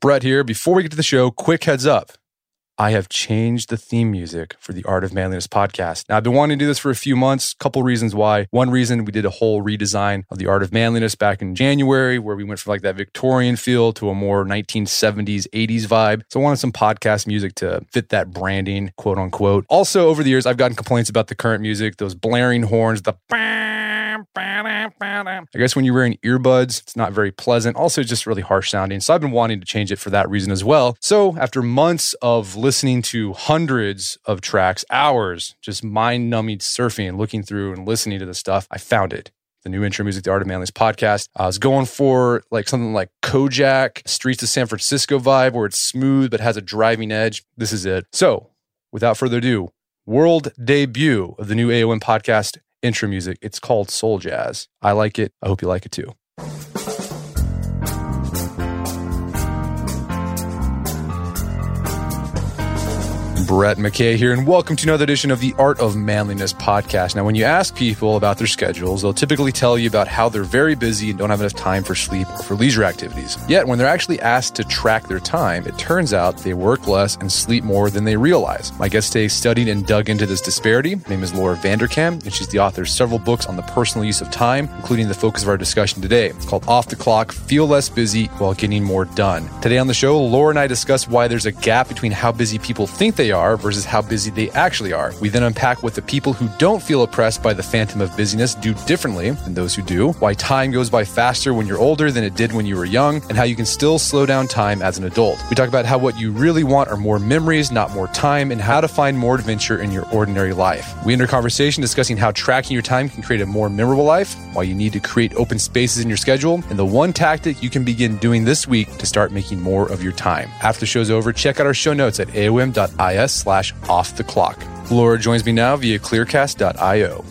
Brett here. Before we get to the show, quick heads up. I have changed the theme music for the Art of Manliness podcast. Now, I've been wanting to do this for a few months. Couple reasons why. One reason we did a whole redesign of the Art of Manliness back in January, where we went from like that Victorian feel to a more 1970s, 80s vibe. So I wanted some podcast music to fit that branding, quote unquote. Also, over the years, I've gotten complaints about the current music, those blaring horns, the I guess when you're wearing earbuds, it's not very pleasant. Also, just really harsh sounding. So I've been wanting to change it for that reason as well. So after months of listening to hundreds of tracks, hours, just mind numbing surfing, looking through and listening to the stuff, I found it the new intro music, the Art of Manliness podcast. I was going for like something like Kojak, Streets of San Francisco vibe, where it's smooth but has a driving edge. This is it. So, without further ado, world debut of the new AOM podcast intro music. It's called Soul Jazz. I like it. I hope you like it too. Brett McKay here, and welcome to another edition of the Art of Manliness podcast. Now, when you ask people about their schedules, they'll typically tell you about how they're very busy and don't have enough time for sleep or for leisure activities. Yet, when they're actually asked to track their time, it turns out they work less and sleep more than they realize. My guest today studied and dug into this disparity. Her name is Laura Vanderkam, and she's the author of several books on the personal use of time, including the focus of our discussion today. It's called Off the Clock Feel Less Busy While Getting More Done. Today on the show, Laura and I discuss why there's a gap between how busy people think they are are versus how busy they actually are. We then unpack what the people who don't feel oppressed by the phantom of busyness do differently than those who do, why time goes by faster when you're older than it did when you were young, and how you can still slow down time as an adult. We talk about how what you really want are more memories, not more time, and how to find more adventure in your ordinary life. We end enter conversation discussing how tracking your time can create a more memorable life, why you need to create open spaces in your schedule, and the one tactic you can begin doing this week to start making more of your time. After the show's over, check out our show notes at aom.is slash off the clock. Laura joins me now via clearcast.io.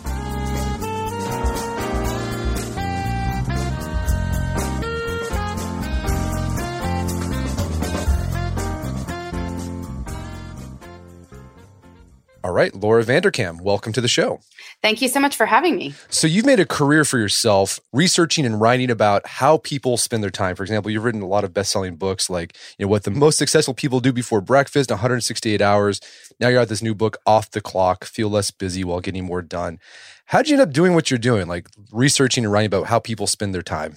All right, Laura Vanderkam, welcome to the show. Thank you so much for having me. So, you've made a career for yourself researching and writing about how people spend their time. For example, you've written a lot of best selling books like, you know, what the most successful people do before breakfast, 168 hours. Now you're at this new book, Off the Clock, Feel Less Busy While Getting More Done. How did you end up doing what you're doing, like researching and writing about how people spend their time?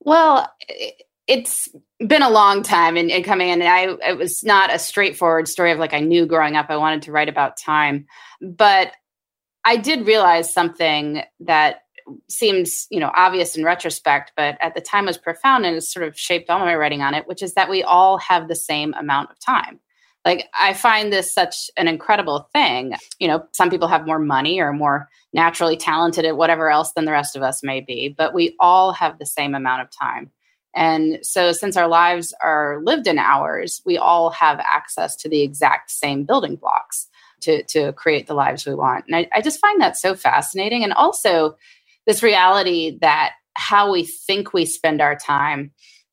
Well, it's been a long time in, in coming in. I it was not a straightforward story of like I knew growing up I wanted to write about time, but I did realize something that seems you know obvious in retrospect, but at the time was profound and has sort of shaped all my writing on it, which is that we all have the same amount of time. Like I find this such an incredible thing. You know, some people have more money or more naturally talented at whatever else than the rest of us may be, but we all have the same amount of time. And so, since our lives are lived in hours, we all have access to the exact same building blocks to, to create the lives we want. And I, I just find that so fascinating. And also, this reality that how we think we spend our time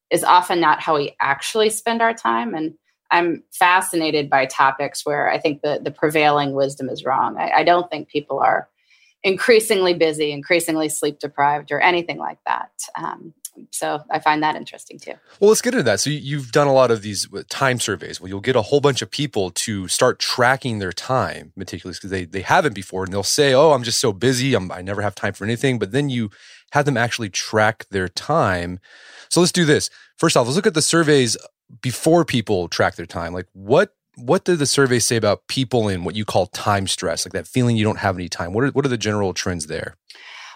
is often not how we actually spend our time. And I'm fascinated by topics where I think the, the prevailing wisdom is wrong. I, I don't think people are increasingly busy, increasingly sleep deprived, or anything like that. Um, So I find that interesting too. Well, let's get into that. So you've done a lot of these uh, time surveys. Well, you'll get a whole bunch of people to start tracking their time meticulously because they, they haven't before. And they'll say, oh, I'm just so busy. I'm, I never have time for anything. But then you have them actually track their time. So let's do this. First off, let's look at the surveys before people track their time. Like what what did the survey say about people in what you call time stress, like that feeling you don't have any time? What are what are the general trends there?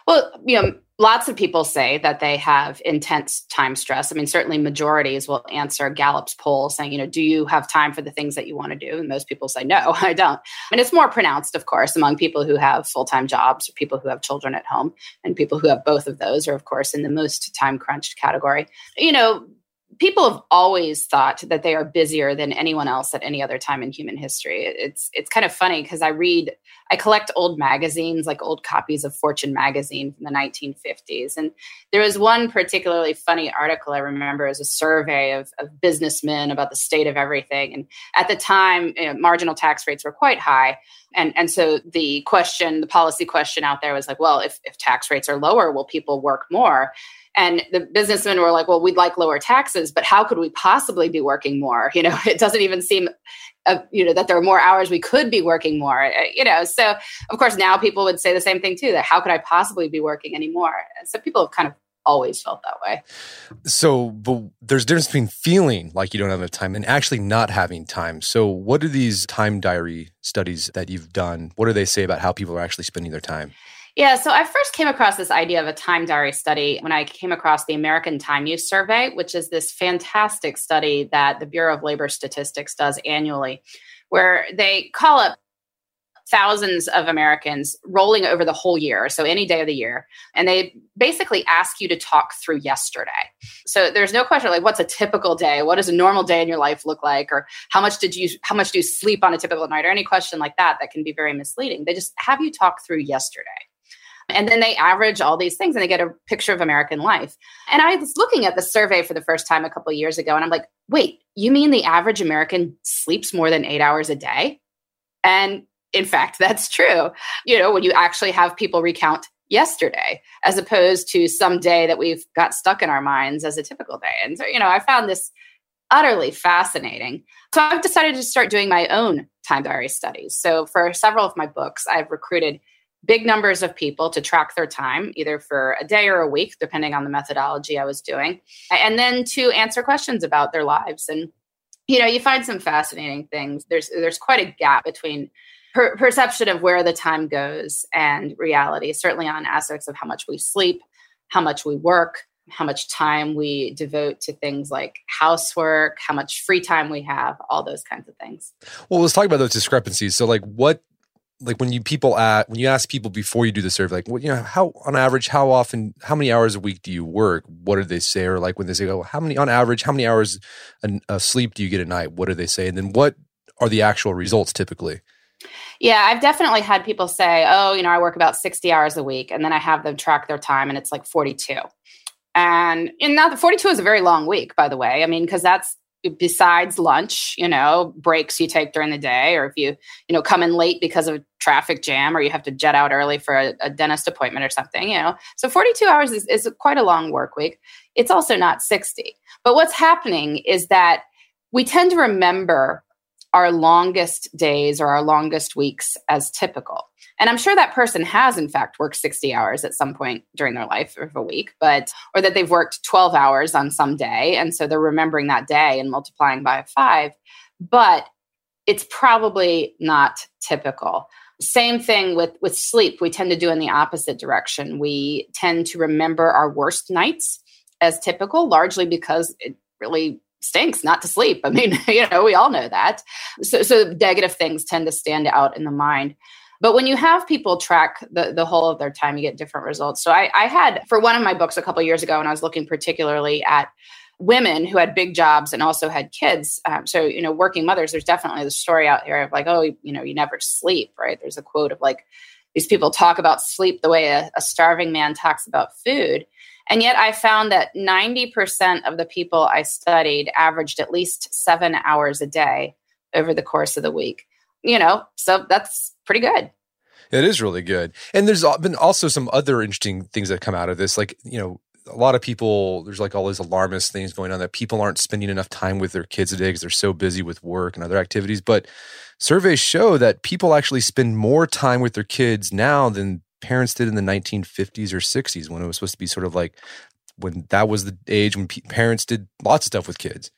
Well, you know, lots of people say that they have intense time stress. I mean, certainly majorities will answer Gallup's poll saying, you know, do you have time for the things that you want to do? And most people say, no, I don't. And it's more pronounced, of course, among people who have full time jobs or people who have children at home. And people who have both of those are, of course, in the most time crunched category. You know, people have always thought that they are busier than anyone else at any other time in human history. It's it's kind of funny because I read I collect old magazines like old copies of Fortune magazine from the 1950s and there was one particularly funny article I remember as a survey of, of businessmen about the state of everything. And at the time you know, marginal tax rates were quite high. And and so the question the policy question out there was like well if if tax rates are lower will people work more and the businessmen were like, well, we'd like lower taxes, but how could we possibly be working more? You know, it doesn't even seem, uh, you know, that there are more hours we could be working more, uh, you know. So, of course, now people would say the same thing too that how could I possibly be working anymore? so people have kind of always felt that way. So, but there's a difference between feeling like you don't have enough time and actually not having time. So, what are these time diary studies that you've done? What do they say about how people are actually spending their time? Yeah, so I first came across this idea of a time diary study when I came across the American Time Use Survey, which is this fantastic study that the Bureau of Labor Statistics does annually, where they call up thousands of Americans rolling over the whole year, so any day of the year, and they basically ask you to talk through yesterday. So there's no question like what's a typical day? What does a normal day in your life look like or how much did you how much do you sleep on a typical night or any question like that that can be very misleading. They just have you talk through yesterday. And then they average all these things and they get a picture of American life. And I was looking at the survey for the first time a couple of years ago and I'm like, wait, you mean the average American sleeps more than eight hours a day? And in fact, that's true. You know, when you actually have people recount yesterday as opposed to some day that we've got stuck in our minds as a typical day. And so, you know, I found this utterly fascinating. So I've decided to start doing my own time diary studies. So for several of my books, I've recruited big numbers of people to track their time, either for a day or a week, depending on the methodology I was doing, and then to answer questions about their lives. And you know, you find some fascinating things. There's there's quite a gap between per- perception of where the time goes and reality. Certainly on aspects of how much we sleep, how much we work, how much time we devote to things like housework, how much free time we have, all those kinds of things. Well, let's talk about those discrepancies. So, like, what like when you people at when you ask people before you do the survey, like what you know, how on average, how often, how many hours a week do you work? What do they say? Or like when they say, oh, how many on average, how many hours of sleep do you get at night? What do they say? And then what are the actual results typically? Yeah, I've definitely had people say, oh, you know, I work about 60 hours a week. And then I have them track their time and it's like 42. And, now the 42 is a very long week, by the way. I mean, because that's besides lunch, you know, breaks you take during the day, or if you, you know, come in late because of traffic jam or you have to jet out early for a, a dentist appointment or something, you know. So 42 hours is, is quite a long work week. It's also not 60. But what's happening is that we tend to remember our longest days or our longest weeks as typical. And I'm sure that person has, in fact, worked 60 hours at some point during their life of a week, but, or that they've worked 12 hours on some day. And so they're remembering that day and multiplying by five. But it's probably not typical. Same thing with, with sleep. We tend to do in the opposite direction. We tend to remember our worst nights as typical, largely because it really stinks not to sleep. I mean, you know, we all know that. So, so negative things tend to stand out in the mind. But when you have people track the, the whole of their time, you get different results. So I, I had for one of my books a couple years ago, and I was looking particularly at women who had big jobs and also had kids. Um, so, you know, working mothers, there's definitely the story out here of like, oh, you know, you never sleep, right? There's a quote of like, these people talk about sleep the way a, a starving man talks about food. And yet I found that 90% of the people I studied averaged at least seven hours a day over the course of the week you know, so that's pretty good. It is really good. And there's been also some other interesting things that come out of this. Like, you know, a lot of people, there's like all these alarmist things going on that people aren't spending enough time with their kids today because they're so busy with work and other activities. But surveys show that people actually spend more time with their kids now than parents did in the 1950s or 60s when it was supposed to be sort of like when that was the age when parents did lots of stuff with kids.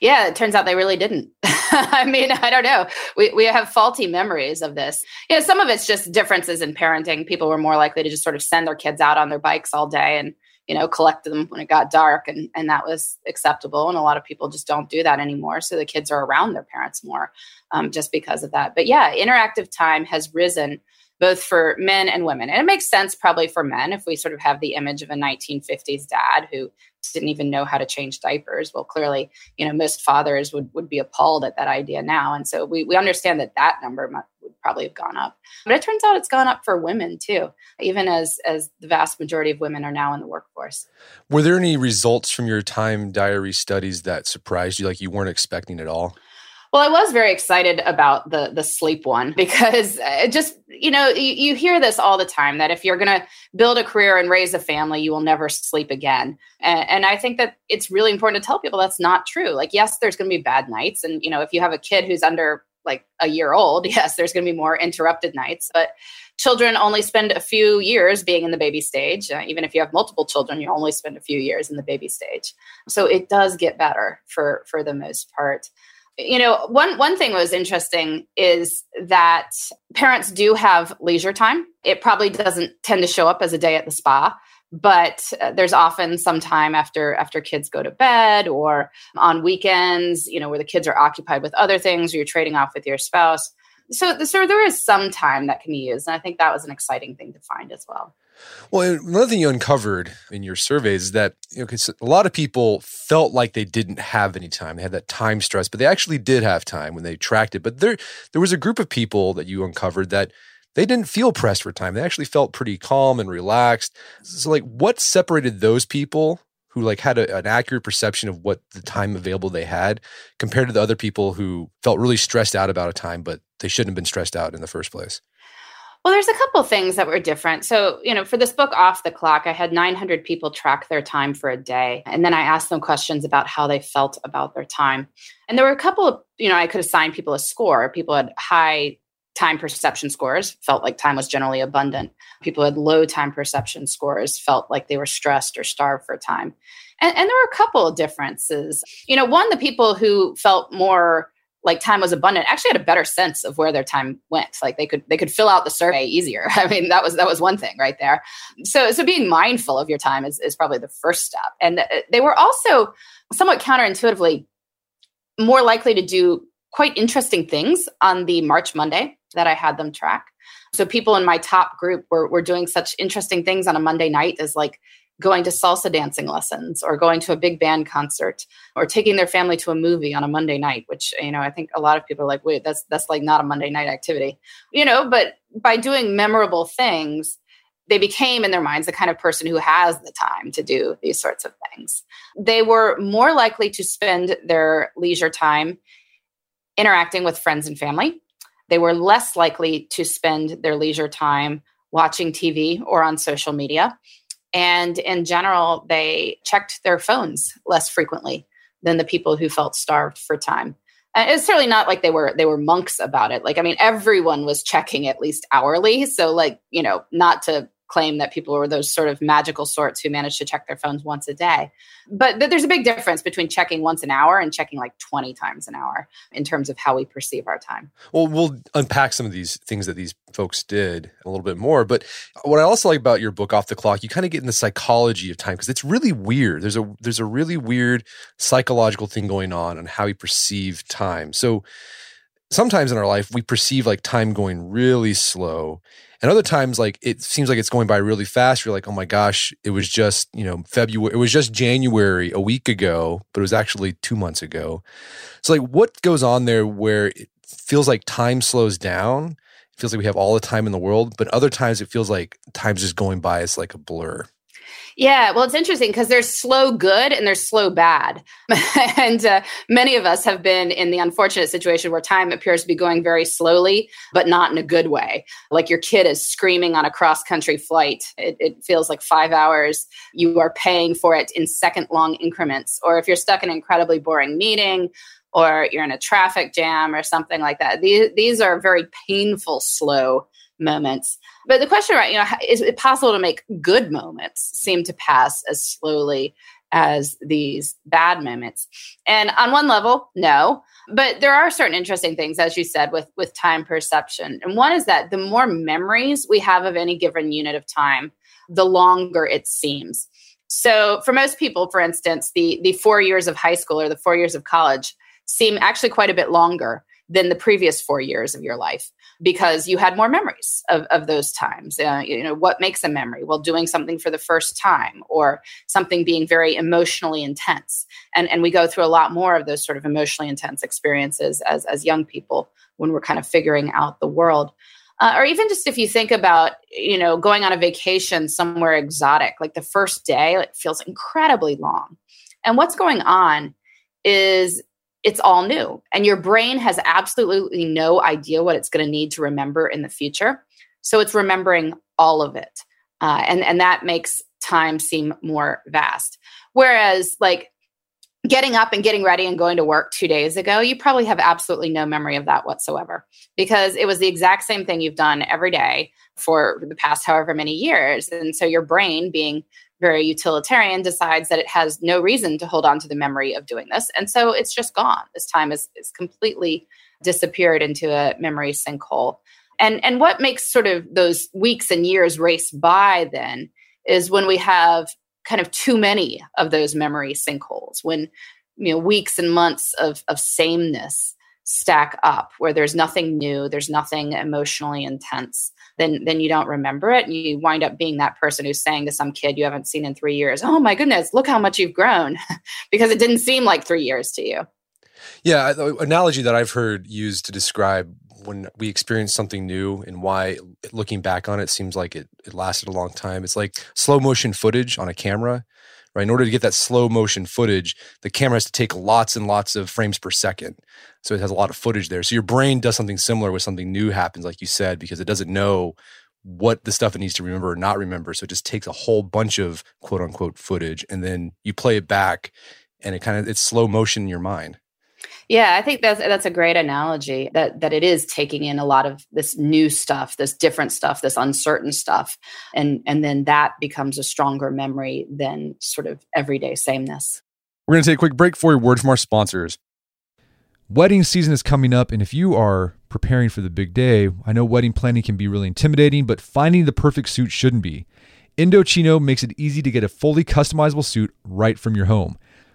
Yeah, it turns out they really didn't. I mean, I don't know. We we have faulty memories of this. You know, some of it's just differences in parenting. People were more likely to just sort of send their kids out on their bikes all day and you know collect them when it got dark and and that was acceptable and a lot of people just don't do that anymore so the kids are around their parents more um, just because of that but yeah interactive time has risen both for men and women. And it makes sense probably for men if we sort of have the image of a 1950s dad who didn't even know how to change diapers. Well, clearly, you know, most fathers would, would be appalled at that idea now. And so we, we understand that that number might, would probably have gone up. But it turns out it's gone up for women too, even as, as the vast majority of women are now in the workforce. Were there any results from your time diary studies that surprised you, like you weren't expecting at all? Well, I was very excited about the the sleep one because it just you know you, you hear this all the time that if you're going to build a career and raise a family, you will never sleep again. And, and I think that it's really important to tell people that's not true. Like, yes, there's going to be bad nights, and you know if you have a kid who's under like a year old, yes, there's going to be more interrupted nights, but children only spend a few years being in the baby stage. Uh, even if you have multiple children, you only spend a few years in the baby stage. So it does get better for for the most part you know one one thing was interesting is that parents do have leisure time. It probably doesn't tend to show up as a day at the spa but uh, there's often some time after after kids go to bed or on weekends you know where the kids are occupied with other things or you're trading off with your spouse. So, so there is some time that can be used and i think that was an exciting thing to find as well well, another thing you uncovered in your surveys is that you know, a lot of people felt like they didn't have any time. They had that time stress, but they actually did have time when they tracked it. But there, there was a group of people that you uncovered that they didn't feel pressed for time. They actually felt pretty calm and relaxed. So, like, what separated those people who like had a, an accurate perception of what the time available they had compared to the other people who felt really stressed out about a time, but they shouldn't have been stressed out in the first place? Well, there's a couple things that were different. So, you know, for this book, Off the Clock, I had 900 people track their time for a day. And then I asked them questions about how they felt about their time. And there were a couple of, you know, I could assign people a score. People had high time perception scores, felt like time was generally abundant. People had low time perception scores, felt like they were stressed or starved for time. And, and there were a couple of differences. You know, one, the people who felt more like time was abundant actually had a better sense of where their time went. Like they could they could fill out the survey easier. I mean that was that was one thing right there. So so being mindful of your time is, is probably the first step. And uh, they were also somewhat counterintuitively more likely to do quite interesting things on the march monday that i had them track. So people in my top group were, were doing such interesting things on a monday night as like going to salsa dancing lessons or going to a big band concert or taking their family to a movie on a Monday night, which, you know, I think a lot of people are like, wait, that's that's like not a Monday night activity. You know, but by doing memorable things, they became in their minds the kind of person who has the time to do these sorts of things. They were more likely to spend their leisure time interacting with friends and family. They were less likely to spend their leisure time watching TV or on social media. And in general, they checked their phones less frequently than the people who felt starved for time. And it's certainly not like they were they were monks about it. Like I mean, everyone was checking at least hourly. So like you know, not to claim that people were those sort of magical sorts who managed to check their phones once a day. But th- there's a big difference between checking once an hour and checking like 20 times an hour in terms of how we perceive our time. Well, we'll unpack some of these things that these folks did a little bit more. But what I also like about your book, Off the Clock, you kind of get in the psychology of time because it's really weird. There's a there's a really weird psychological thing going on on how we perceive time. So sometimes in our life we perceive like time going really slow and other times, like it seems like it's going by really fast. You're like, oh my gosh, it was just, you know, February, it was just January a week ago, but it was actually two months ago. So, like, what goes on there where it feels like time slows down? It feels like we have all the time in the world, but other times it feels like time's just going by. It's like a blur. Yeah, well, it's interesting because there's slow good and there's slow bad. and uh, many of us have been in the unfortunate situation where time appears to be going very slowly, but not in a good way. Like your kid is screaming on a cross country flight. It, it feels like five hours. You are paying for it in second long increments. Or if you're stuck in an incredibly boring meeting, or you're in a traffic jam or something like that. These, these are very painful, slow moments. But the question, right, you know, is it possible to make good moments seem to pass as slowly as these bad moments? And on one level, no. But there are certain interesting things, as you said, with with time perception. And one is that the more memories we have of any given unit of time, the longer it seems. So for most people, for instance, the the four years of high school or the four years of college seem actually quite a bit longer than the previous four years of your life because you had more memories of, of those times. Uh, you know, what makes a memory? Well, doing something for the first time or something being very emotionally intense. And, and we go through a lot more of those sort of emotionally intense experiences as, as young people when we're kind of figuring out the world. Uh, or even just if you think about, you know, going on a vacation somewhere exotic, like the first day, it feels incredibly long. And what's going on is it's all new and your brain has absolutely no idea what it's going to need to remember in the future. So it's remembering all of it uh, and and that makes time seem more vast. Whereas like getting up and getting ready and going to work two days ago you probably have absolutely no memory of that whatsoever because it was the exact same thing you've done every day for the past however many years and so your brain being very utilitarian decides that it has no reason to hold on to the memory of doing this. And so it's just gone. This time is, is completely disappeared into a memory sinkhole. And, and what makes sort of those weeks and years race by then is when we have kind of too many of those memory sinkholes, when you know weeks and months of, of sameness stack up where there's nothing new, there's nothing emotionally intense, then then you don't remember it. And you wind up being that person who's saying to some kid you haven't seen in three years, Oh my goodness, look how much you've grown. because it didn't seem like three years to you. Yeah, analogy that I've heard used to describe when we experience something new and why looking back on it seems like it, it lasted a long time. It's like slow motion footage on a camera right? In order to get that slow motion footage, the camera has to take lots and lots of frames per second. So it has a lot of footage there. So your brain does something similar when something new happens, like you said, because it doesn't know what the stuff it needs to remember or not remember. So it just takes a whole bunch of quote unquote footage and then you play it back and it kind of it's slow motion in your mind. Yeah, I think that's that's a great analogy that that it is taking in a lot of this new stuff, this different stuff, this uncertain stuff, and and then that becomes a stronger memory than sort of everyday sameness. We're going to take a quick break for a word from our sponsors. Wedding season is coming up, and if you are preparing for the big day, I know wedding planning can be really intimidating, but finding the perfect suit shouldn't be. Indochino makes it easy to get a fully customizable suit right from your home.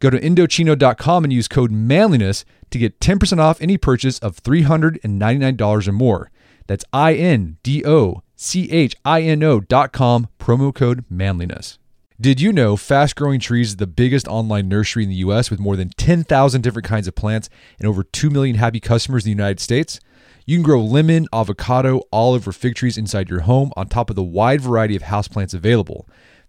Go to Indochino.com and use code manliness to get 10% off any purchase of $399 or more. That's I N D O C H I N O.com, promo code manliness. Did you know Fast Growing Trees is the biggest online nursery in the US with more than 10,000 different kinds of plants and over 2 million happy customers in the United States? You can grow lemon, avocado, olive, or fig trees inside your home on top of the wide variety of houseplants available.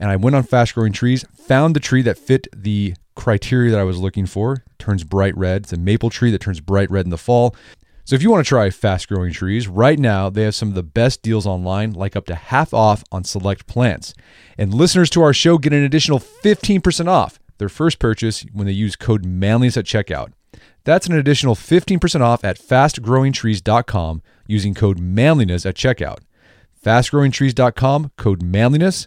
And I went on fast growing trees, found the tree that fit the criteria that I was looking for, turns bright red. It's a maple tree that turns bright red in the fall. So if you want to try fast growing trees, right now they have some of the best deals online, like up to half off on select plants. And listeners to our show get an additional 15% off their first purchase when they use code manliness at checkout. That's an additional 15% off at fastgrowingtrees.com using code manliness at checkout. Fastgrowingtrees.com, code manliness,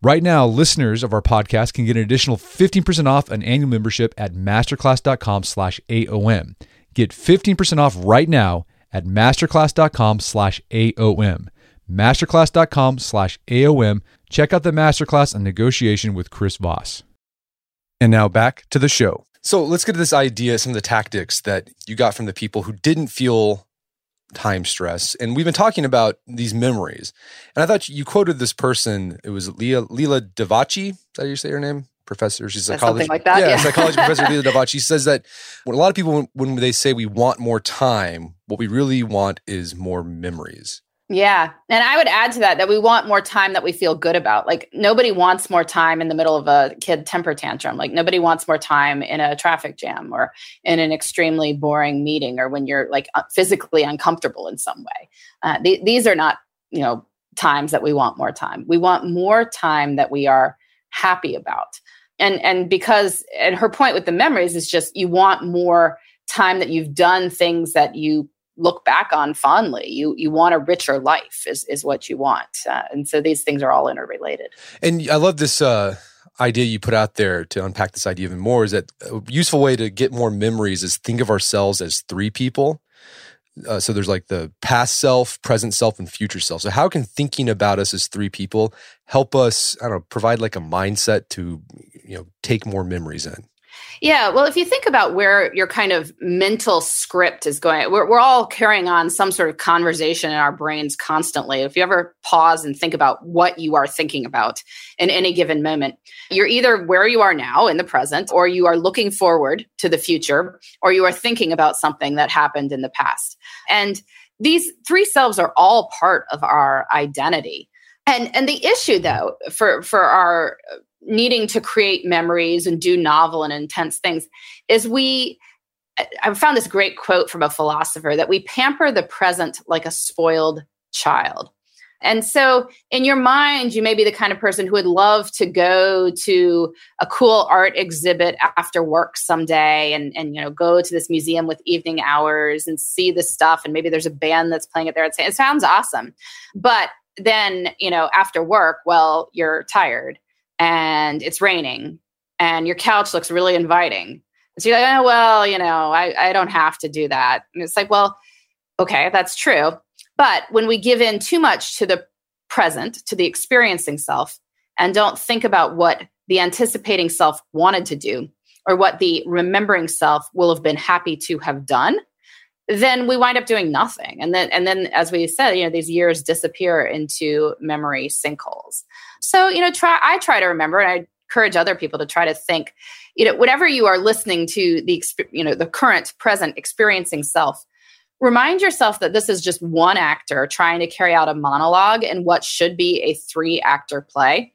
Right now, listeners of our podcast can get an additional 15% off an annual membership at masterclass.com slash AOM. Get 15% off right now at masterclass.com slash AOM. Masterclass.com slash AOM Check out the masterclass on negotiation with Chris Voss. And now back to the show. So let's get to this idea, some of the tactics that you got from the people who didn't feel time stress. And we've been talking about these memories. And I thought you quoted this person. It was Leah, Lila Davachi. Is that how you say her name? Professor. She's a psychology. Something like that. Yeah, yeah. psychology professor Lila Davachi. She says that when a lot of people, when, when they say we want more time, what we really want is more memories. Yeah. And I would add to that that we want more time that we feel good about. Like nobody wants more time in the middle of a kid temper tantrum. Like nobody wants more time in a traffic jam or in an extremely boring meeting or when you're like physically uncomfortable in some way. Uh, th- these are not, you know, times that we want more time. We want more time that we are happy about. And and because and her point with the memories is just you want more time that you've done things that you look back on fondly. You you want a richer life is is what you want, uh, and so these things are all interrelated. And I love this uh, idea you put out there to unpack this idea even more. Is that a useful way to get more memories? Is think of ourselves as three people. Uh, so there's like the past self, present self, and future self. So how can thinking about us as three people help us? I don't know, provide like a mindset to you know take more memories in. Yeah, well, if you think about where your kind of mental script is going, we're, we're all carrying on some sort of conversation in our brains constantly. If you ever pause and think about what you are thinking about in any given moment, you're either where you are now in the present, or you are looking forward to the future, or you are thinking about something that happened in the past. And these three selves are all part of our identity. And, and the issue though for for our needing to create memories and do novel and intense things is we I found this great quote from a philosopher that we pamper the present like a spoiled child. And so in your mind, you may be the kind of person who would love to go to a cool art exhibit after work someday and, and you know, go to this museum with evening hours and see this stuff. And maybe there's a band that's playing it there. It sounds awesome. But then, you know, after work, well, you're tired and it's raining and your couch looks really inviting. So you're like, oh, well, you know, I, I don't have to do that. And it's like, well, Okay, that's true. But when we give in too much to the present, to the experiencing self, and don't think about what the anticipating self wanted to do or what the remembering self will have been happy to have done, then we wind up doing nothing. And then and then as we said, you know, these years disappear into memory sinkholes. So, you know, try I try to remember and I encourage other people to try to think, you know, whatever you are listening to the you know, the current present experiencing self, remind yourself that this is just one actor trying to carry out a monologue in what should be a three actor play.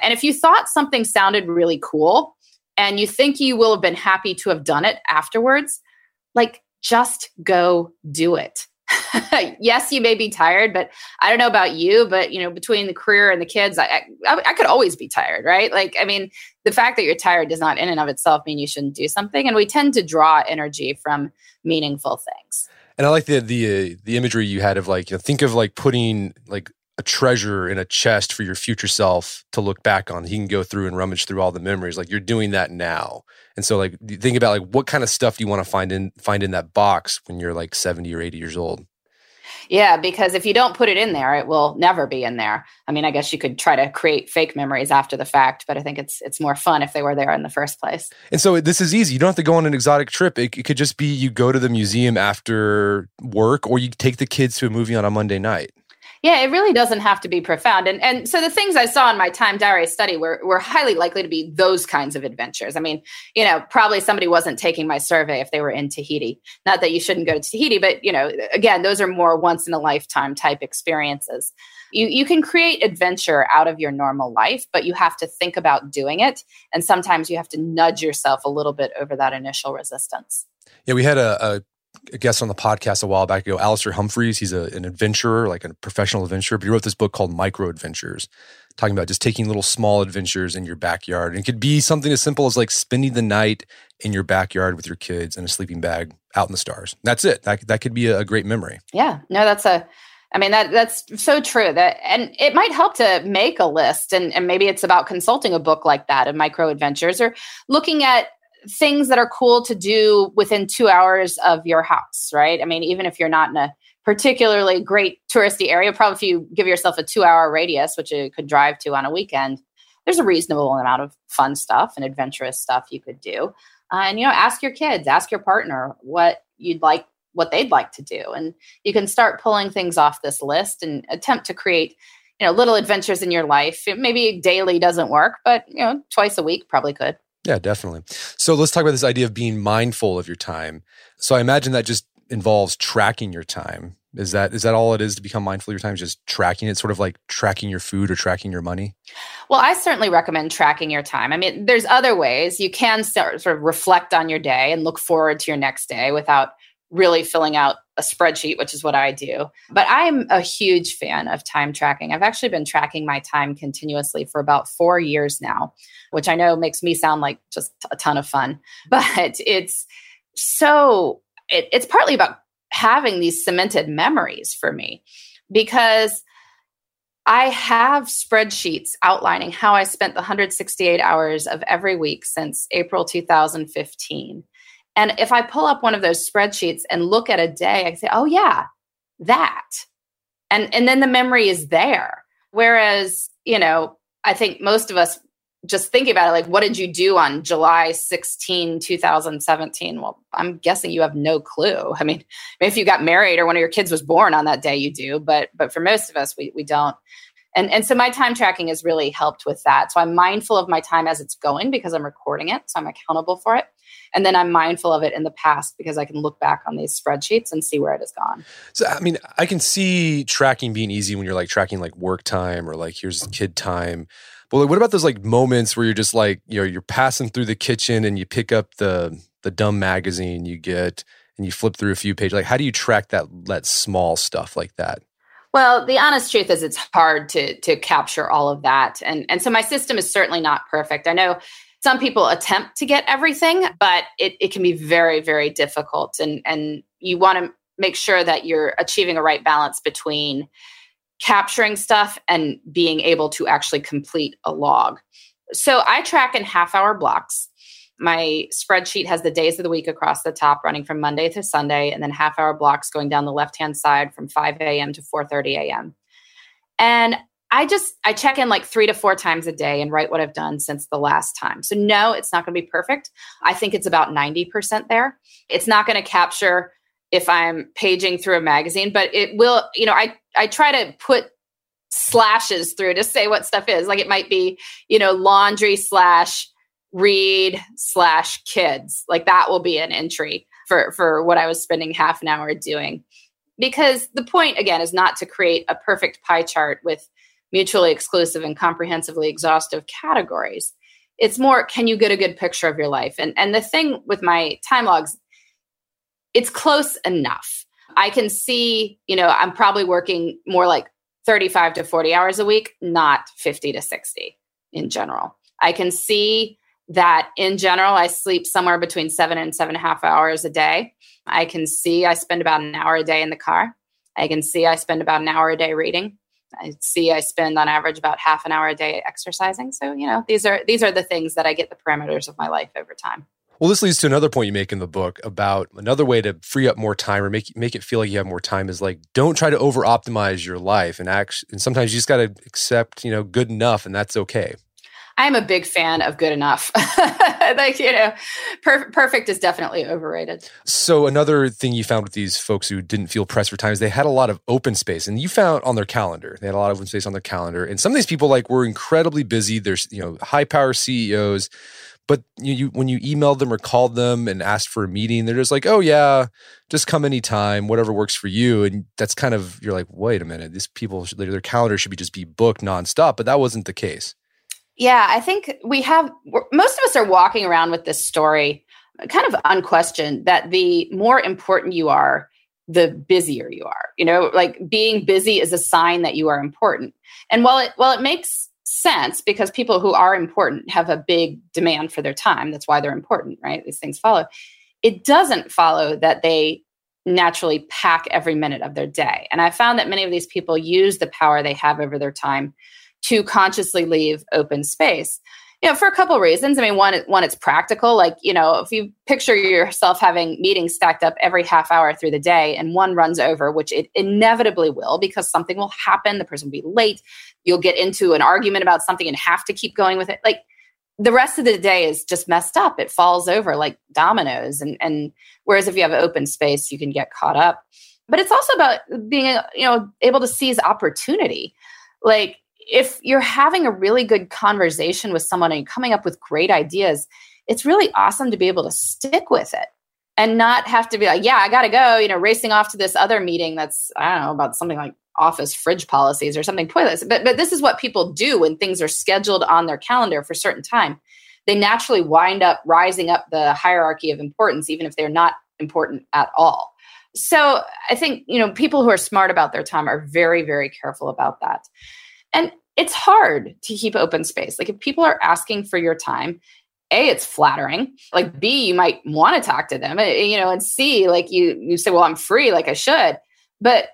And if you thought something sounded really cool and you think you will have been happy to have done it afterwards, like just go do it. yes, you may be tired, but I don't know about you, but you know, between the career and the kids, I, I, I could always be tired, right? Like, I mean, the fact that you're tired does not in and of itself mean you shouldn't do something. And we tend to draw energy from meaningful things. And I like the the uh, the imagery you had of like you know, think of like putting like a treasure in a chest for your future self to look back on. He can go through and rummage through all the memories. Like you're doing that now. And so like think about like what kind of stuff do you want to find in find in that box when you're like 70 or 80 years old? Yeah, because if you don't put it in there, it will never be in there. I mean, I guess you could try to create fake memories after the fact, but I think it's it's more fun if they were there in the first place. And so this is easy. You don't have to go on an exotic trip. It, it could just be you go to the museum after work, or you take the kids to a movie on a Monday night. Yeah, it really doesn't have to be profound. And and so the things I saw in my time diary study were were highly likely to be those kinds of adventures. I mean, you know, probably somebody wasn't taking my survey if they were in Tahiti. Not that you shouldn't go to Tahiti, but you know, again, those are more once in a lifetime type experiences. You you can create adventure out of your normal life, but you have to think about doing it. And sometimes you have to nudge yourself a little bit over that initial resistance. Yeah, we had a, a a guest on the podcast a while back ago, Alastair Humphreys. He's a, an adventurer, like a professional adventurer, but he wrote this book called Micro Adventures, talking about just taking little small adventures in your backyard. And it could be something as simple as like spending the night in your backyard with your kids in a sleeping bag out in the stars. That's it. That, that could be a, a great memory. Yeah. No, that's a, I mean that that's so true that and it might help to make a list and, and maybe it's about consulting a book like that of micro adventures or looking at things that are cool to do within two hours of your house, right? I mean, even if you're not in a particularly great touristy area, probably if you give yourself a two hour radius, which you could drive to on a weekend, there's a reasonable amount of fun stuff and adventurous stuff you could do. Uh, and, you know, ask your kids, ask your partner what you'd like, what they'd like to do. And you can start pulling things off this list and attempt to create you know little adventures in your life maybe daily doesn't work but you know twice a week probably could yeah, definitely. So let's talk about this idea of being mindful of your time. So I imagine that just involves tracking your time. Is that is that all it is to become mindful of your time? Just tracking it, sort of like tracking your food or tracking your money. Well, I certainly recommend tracking your time. I mean, there's other ways you can start, sort of reflect on your day and look forward to your next day without really filling out a spreadsheet, which is what I do. But I'm a huge fan of time tracking. I've actually been tracking my time continuously for about four years now, which I know makes me sound like just a ton of fun. But it's so, it, it's partly about having these cemented memories for me because I have spreadsheets outlining how I spent the 168 hours of every week since April 2015. And if I pull up one of those spreadsheets and look at a day, I say, oh, yeah, that. And, and then the memory is there. Whereas, you know, I think most of us just thinking about it, like, what did you do on July 16, 2017? Well, I'm guessing you have no clue. I mean, if you got married or one of your kids was born on that day, you do, but but for most of us, we we don't. And and so my time tracking has really helped with that. So I'm mindful of my time as it's going because I'm recording it, so I'm accountable for it. And then I'm mindful of it in the past because I can look back on these spreadsheets and see where it has gone. So, I mean, I can see tracking being easy when you're like tracking like work time or like here's kid time. But like, what about those like moments where you're just like, you know, you're passing through the kitchen and you pick up the the dumb magazine you get and you flip through a few pages. Like, how do you track that that small stuff like that? Well, the honest truth is it's hard to to capture all of that. And and so my system is certainly not perfect. I know some people attempt to get everything, but it, it can be very, very difficult. And, and you want to make sure that you're achieving a right balance between capturing stuff and being able to actually complete a log. So I track in half hour blocks. My spreadsheet has the days of the week across the top running from Monday to Sunday and then half hour blocks going down the left-hand side from 5 a.m. to 4:30 a.m. And I just I check in like 3 to 4 times a day and write what I've done since the last time. So no, it's not going to be perfect. I think it's about 90% there. It's not going to capture if I'm paging through a magazine, but it will, you know, I I try to put slashes through to say what stuff is. Like it might be, you know, laundry slash read slash kids. Like that will be an entry for for what I was spending half an hour doing. Because the point again is not to create a perfect pie chart with mutually exclusive and comprehensively exhaustive categories. It's more can you get a good picture of your life? And and the thing with my time logs it's close enough. I can see, you know, I'm probably working more like 35 to 40 hours a week, not 50 to 60 in general. I can see that in general, I sleep somewhere between seven and seven and a half hours a day. I can see I spend about an hour a day in the car. I can see I spend about an hour a day reading. I see I spend on average about half an hour a day exercising. So, you know, these are these are the things that I get the parameters of my life over time. Well, this leads to another point you make in the book about another way to free up more time or make make it feel like you have more time is like don't try to over optimize your life and act and sometimes you just got to accept, you know, good enough and that's okay. I'm a big fan of good enough. like, you know, per- perfect is definitely overrated. So, another thing you found with these folks who didn't feel pressed for time is they had a lot of open space, and you found on their calendar, they had a lot of open space on their calendar. And some of these people, like, were incredibly busy. There's, you know, high power CEOs but you, you, when you emailed them or called them and asked for a meeting they're just like oh yeah just come anytime whatever works for you and that's kind of you're like wait a minute these people their calendar should be just be booked nonstop but that wasn't the case yeah i think we have most of us are walking around with this story kind of unquestioned that the more important you are the busier you are you know like being busy is a sign that you are important and while it while it makes sense because people who are important have a big demand for their time. That's why they're important, right? These things follow. It doesn't follow that they naturally pack every minute of their day. And I found that many of these people use the power they have over their time to consciously leave open space you know, for a couple of reasons. I mean, one, one, it's practical. Like, you know, if you picture yourself having meetings stacked up every half hour through the day and one runs over, which it inevitably will because something will happen, the person will be late, you'll get into an argument about something and have to keep going with it. Like, the rest of the day is just messed up. It falls over like dominoes. And, and whereas if you have open space, you can get caught up. But it's also about being, you know, able to seize opportunity. Like, if you're having a really good conversation with someone and coming up with great ideas, it's really awesome to be able to stick with it and not have to be like, yeah, I got to go, you know, racing off to this other meeting that's, I don't know, about something like office fridge policies or something pointless. But, but this is what people do when things are scheduled on their calendar for a certain time. They naturally wind up rising up the hierarchy of importance, even if they're not important at all. So I think, you know, people who are smart about their time are very, very careful about that. And it's hard to keep open space. Like if people are asking for your time, a it's flattering. Like b you might want to talk to them eh, you know and c like you you say well i'm free like i should. But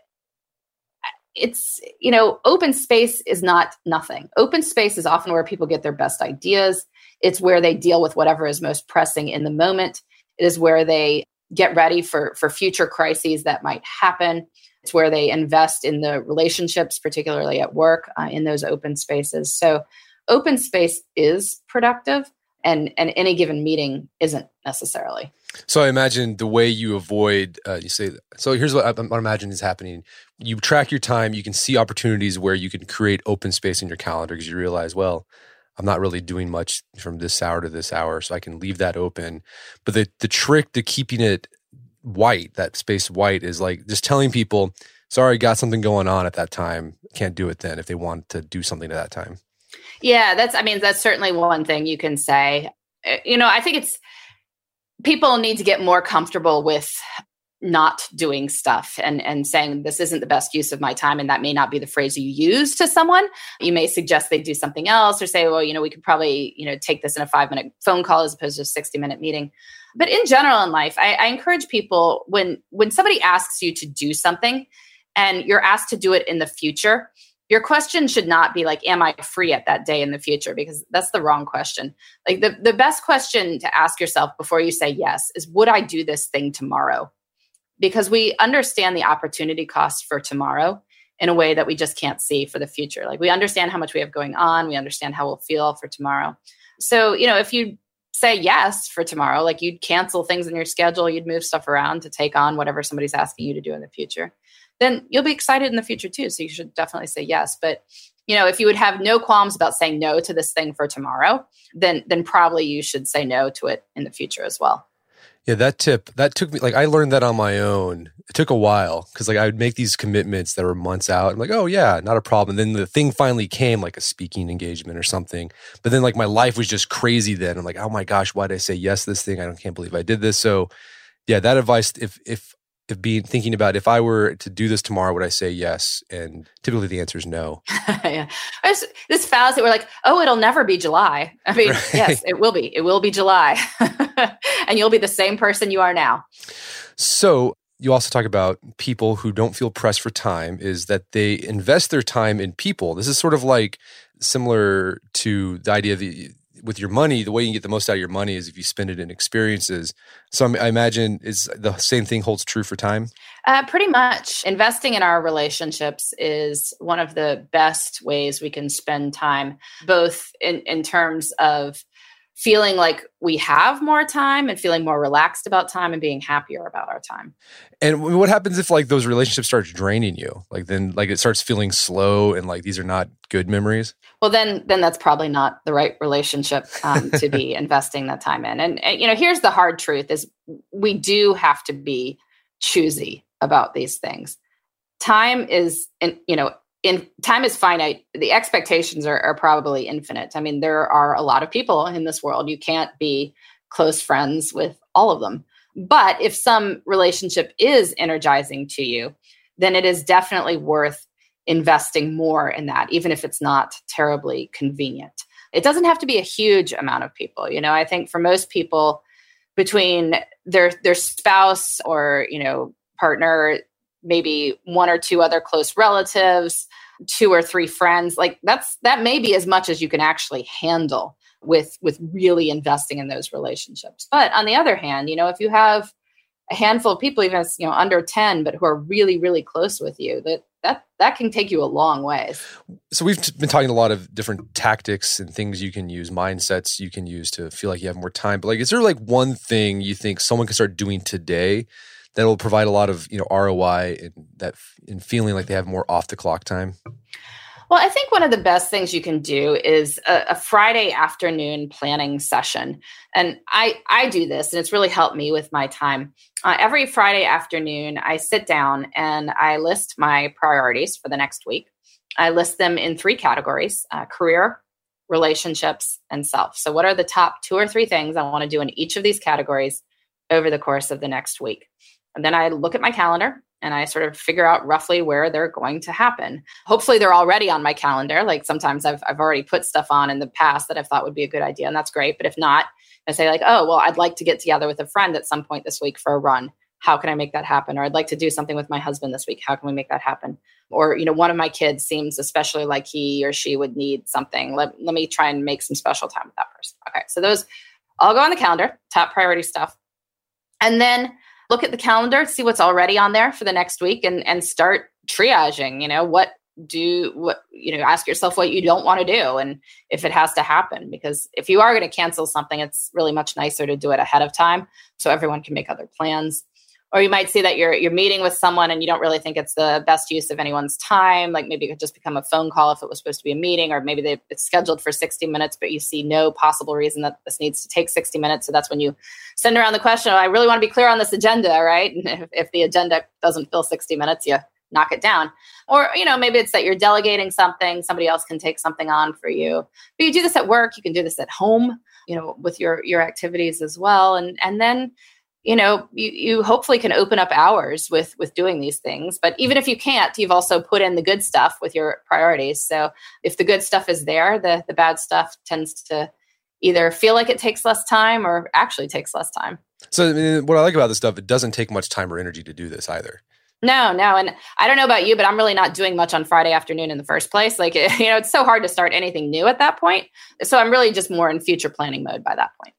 it's you know open space is not nothing. Open space is often where people get their best ideas. It's where they deal with whatever is most pressing in the moment. It is where they get ready for for future crises that might happen it's where they invest in the relationships, particularly at work, uh, in those open spaces. So, open space is productive, and and any given meeting isn't necessarily. So I imagine the way you avoid, uh, you say, so here's what I, I imagine is happening. You track your time, you can see opportunities where you can create open space in your calendar because you realize, well, I'm not really doing much from this hour to this hour, so I can leave that open. But the the trick to keeping it white, that space white, is like just telling people, sorry, got something going on at that time. Can't do it then if they want to do something at that time. Yeah, that's, I mean, that's certainly one thing you can say. Uh, you know, I think it's, people need to get more comfortable with not doing stuff and and saying this isn't the best use of my time and that may not be the phrase you use to someone you may suggest they do something else or say well you know we could probably you know take this in a five minute phone call as opposed to a 60 minute meeting but in general in life I, I encourage people when when somebody asks you to do something and you're asked to do it in the future your question should not be like am i free at that day in the future? Because that's the wrong question. Like the, the best question to ask yourself before you say yes is would i do this thing tomorrow? Because we understand the opportunity cost for tomorrow in a way that we just can't see for the future. Like we understand how much we have going on. We understand how we'll feel for tomorrow. So you know if you say yes for tomorrow like you'd cancel things in your schedule you'd move stuff around to take on whatever somebody's asking you to do in the future then you'll be excited in the future too. So you should definitely say yes. But you know, if you would have no qualms about saying no to this thing for tomorrow, then then probably you should say no to it in the future as well. Yeah, that tip that took me like I learned that on my own. It took a while because like I would make these commitments that were months out. I'm like, oh yeah, not a problem. And then the thing finally came, like a speaking engagement or something. But then like my life was just crazy. Then I'm like, oh my gosh, why did I say yes to this thing? I don't can't believe I did this. So yeah, that advice. If if of being thinking about if I were to do this tomorrow, would I say yes? And typically the answer is no. yeah, just, this fallacy. We're like, oh, it'll never be July. I mean, right. yes, it will be. It will be July, and you'll be the same person you are now. So you also talk about people who don't feel pressed for time is that they invest their time in people. This is sort of like similar to the idea that with your money, the way you can get the most out of your money is if you spend it in experiences. So I imagine is the same thing holds true for time. Uh, pretty much, investing in our relationships is one of the best ways we can spend time, both in in terms of feeling like we have more time and feeling more relaxed about time and being happier about our time. And what happens if like those relationships starts draining you? Like then like it starts feeling slow and like these are not good memories? Well then then that's probably not the right relationship um, to be investing that time in. And, and you know, here's the hard truth is we do have to be choosy about these things. Time is in, you know, in time is finite. The expectations are, are, probably infinite. I mean there are a lot of people in this world. You can't be close friends with all of them. But if some relationship is energizing to you then it is definitely worth investing more in that even if it's not terribly convenient. It doesn't have to be a huge amount of people. You know i think for most people between their their spouse or you know partner maybe one or two other close relatives, two or three friends. Like that's that may be as much as you can actually handle with with really investing in those relationships. But on the other hand, you know, if you have a handful of people, even you know under ten, but who are really really close with you, that that that can take you a long ways. So we've been talking a lot of different tactics and things you can use, mindsets you can use to feel like you have more time. But like, is there like one thing you think someone can start doing today that will provide a lot of you know ROI and that in feeling like they have more off the clock time? Well, I think one of the best things you can do is a, a, Friday afternoon planning session, and I I do this, and it's really helped me with my time. Uh, every Friday afternoon, I sit down and I list my priorities for the next week. I list them in three categories: uh, career, relationships, and self. So, what are the top two or three things I want to do in each of these categories over the course of the next week? And then I look at my calendar and I sort of figure out roughly where they're going to happen. Hopefully they're already on my calendar. Like sometimes I've I've already put stuff on in the past that I've thought would be a good idea and that's great. But if not, I say like, "Oh, well, I'd like to get together with a friend at some point this week for a run. How can I make that happen?" Or I'd like to do something with my husband this week. How can we make that happen? Or, you know, one of my kids seems especially like he or she would need something. Let, let me try and make some special time with that person. Okay. So those all go on the calendar, top priority stuff. And then look at the calendar, see what's already on there for the next week and and start triaging, you know, what do what you know ask yourself what you don't want to do and if it has to happen because if you are going to cancel something it's really much nicer to do it ahead of time so everyone can make other plans or you might see that you're you're meeting with someone and you don't really think it's the best use of anyone's time. Like maybe it could just become a phone call if it was supposed to be a meeting or maybe they, it's scheduled for 60 minutes but you see no possible reason that this needs to take 60 minutes. So that's when you send around the question oh, i really want to be clear on this agenda right? And if, if the agenda doesn't fill 60 minutes you knock it down. Or you know maybe it's that you're delegating something somebody else can take something on for you. But you do this at work you can do this at home you know with your your activities as well. And and then you know you, you hopefully can open up hours with with doing these things but even if you can't you've also put in the good stuff with your priorities so if the good stuff is there the the bad stuff tends to either feel like it takes less time or actually takes less time so I mean, what i like about this stuff it doesn't take much time or energy to do this either No, no. And I don't know about you, but I'm really not doing much on Friday afternoon in the first place. Like, you know, it's so hard to start anything new at that point. So I'm really just more in future planning mode by that point.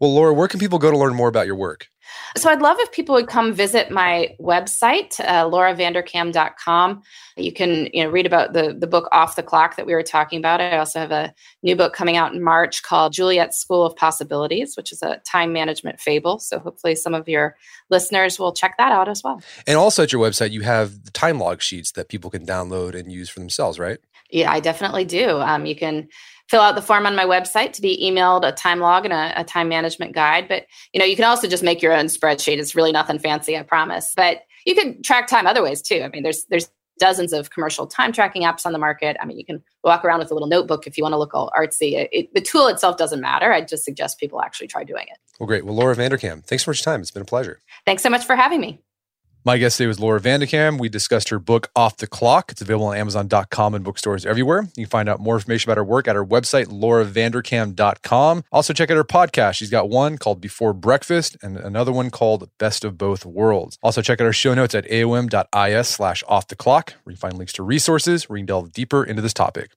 Well, Laura, where can people go to learn more about your work? So I'd love if people would come visit my website, uh, lauravanderkam.com. You can you know read about the the book Off the Clock that we were talking about. I also have a new book coming out in March called Juliet's School of Possibilities, which is a time management fable. So hopefully some of your listeners will check that out as well. And also at your website, you have the time log sheets that people can download and use for themselves, right? Yeah, I definitely do. Um, you can fill out the form on my website to be emailed a time log and a, a, time management guide. But you know, you can also just make your own spreadsheet. It's really nothing fancy, I promise. But you can track time other ways too. I mean, there's there's dozens of commercial time tracking apps on the market. I mean, you can walk around with a little notebook if you want to look all artsy. It, it, the tool itself doesn't matter. I just suggest people actually try doing it. Well, great. Well, Laura Vanderkam, thanks so much for your time. It's been a pleasure. Thanks so much for having me. My guest today was Laura Vanderkam. We discussed her book, Off the Clock. It's available on Amazon.com and bookstores everywhere. You can find out more information about her work at her website, lauravanderkam.com. Also, check out her podcast. She's got one called Before Breakfast and another one called Best of Both Worlds. Also, check out our show notes at aom.is slash off the clock, where you find links to resources where you can delve deeper into this topic.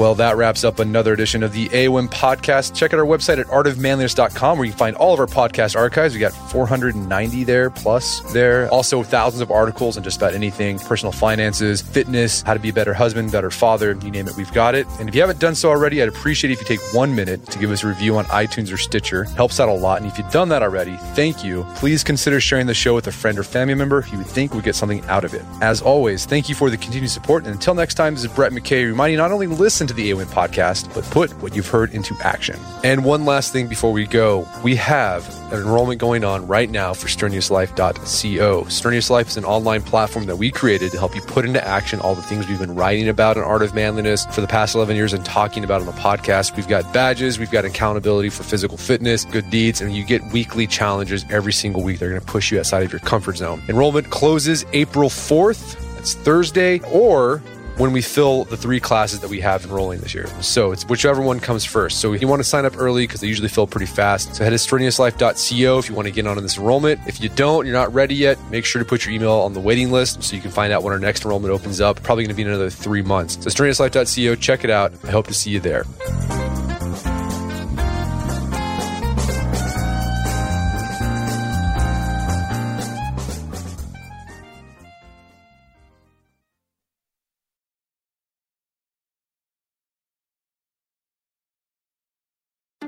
Well, that wraps up another edition of the AOM podcast. Check out our website at artofmanliness.com where you can find all of our podcast archives. We got 490 there plus there. Also, thousands of articles on just about anything personal finances, fitness, how to be a better husband, better father, you name it, we've got it. And if you haven't done so already, I'd appreciate if you take one minute to give us a review on iTunes or Stitcher. It helps out a lot. And if you've done that already, thank you. Please consider sharing the show with a friend or family member who you would think would get something out of it. As always, thank you for the continued support. And until next time, this is Brett McKay reminding you not only listen to the AOM podcast, but put what you've heard into action. And one last thing before we go, we have an enrollment going on right now for strenuouslife.co. Strenuous Life is an online platform that we created to help you put into action all the things we've been writing about in Art of Manliness for the past 11 years and talking about on the podcast. We've got badges, we've got accountability for physical fitness, good deeds, and you get weekly challenges every single week. They're going to push you outside of your comfort zone. Enrollment closes April 4th. It's Thursday, or when we fill the three classes that we have enrolling this year. So it's whichever one comes first. So if you want to sign up early because they usually fill pretty fast, so head to strenuouslife.co if you want to get on in this enrollment. If you don't, you're not ready yet, make sure to put your email on the waiting list so you can find out when our next enrollment opens up. Probably going to be in another three months. So strenuouslife.co, check it out. I hope to see you there.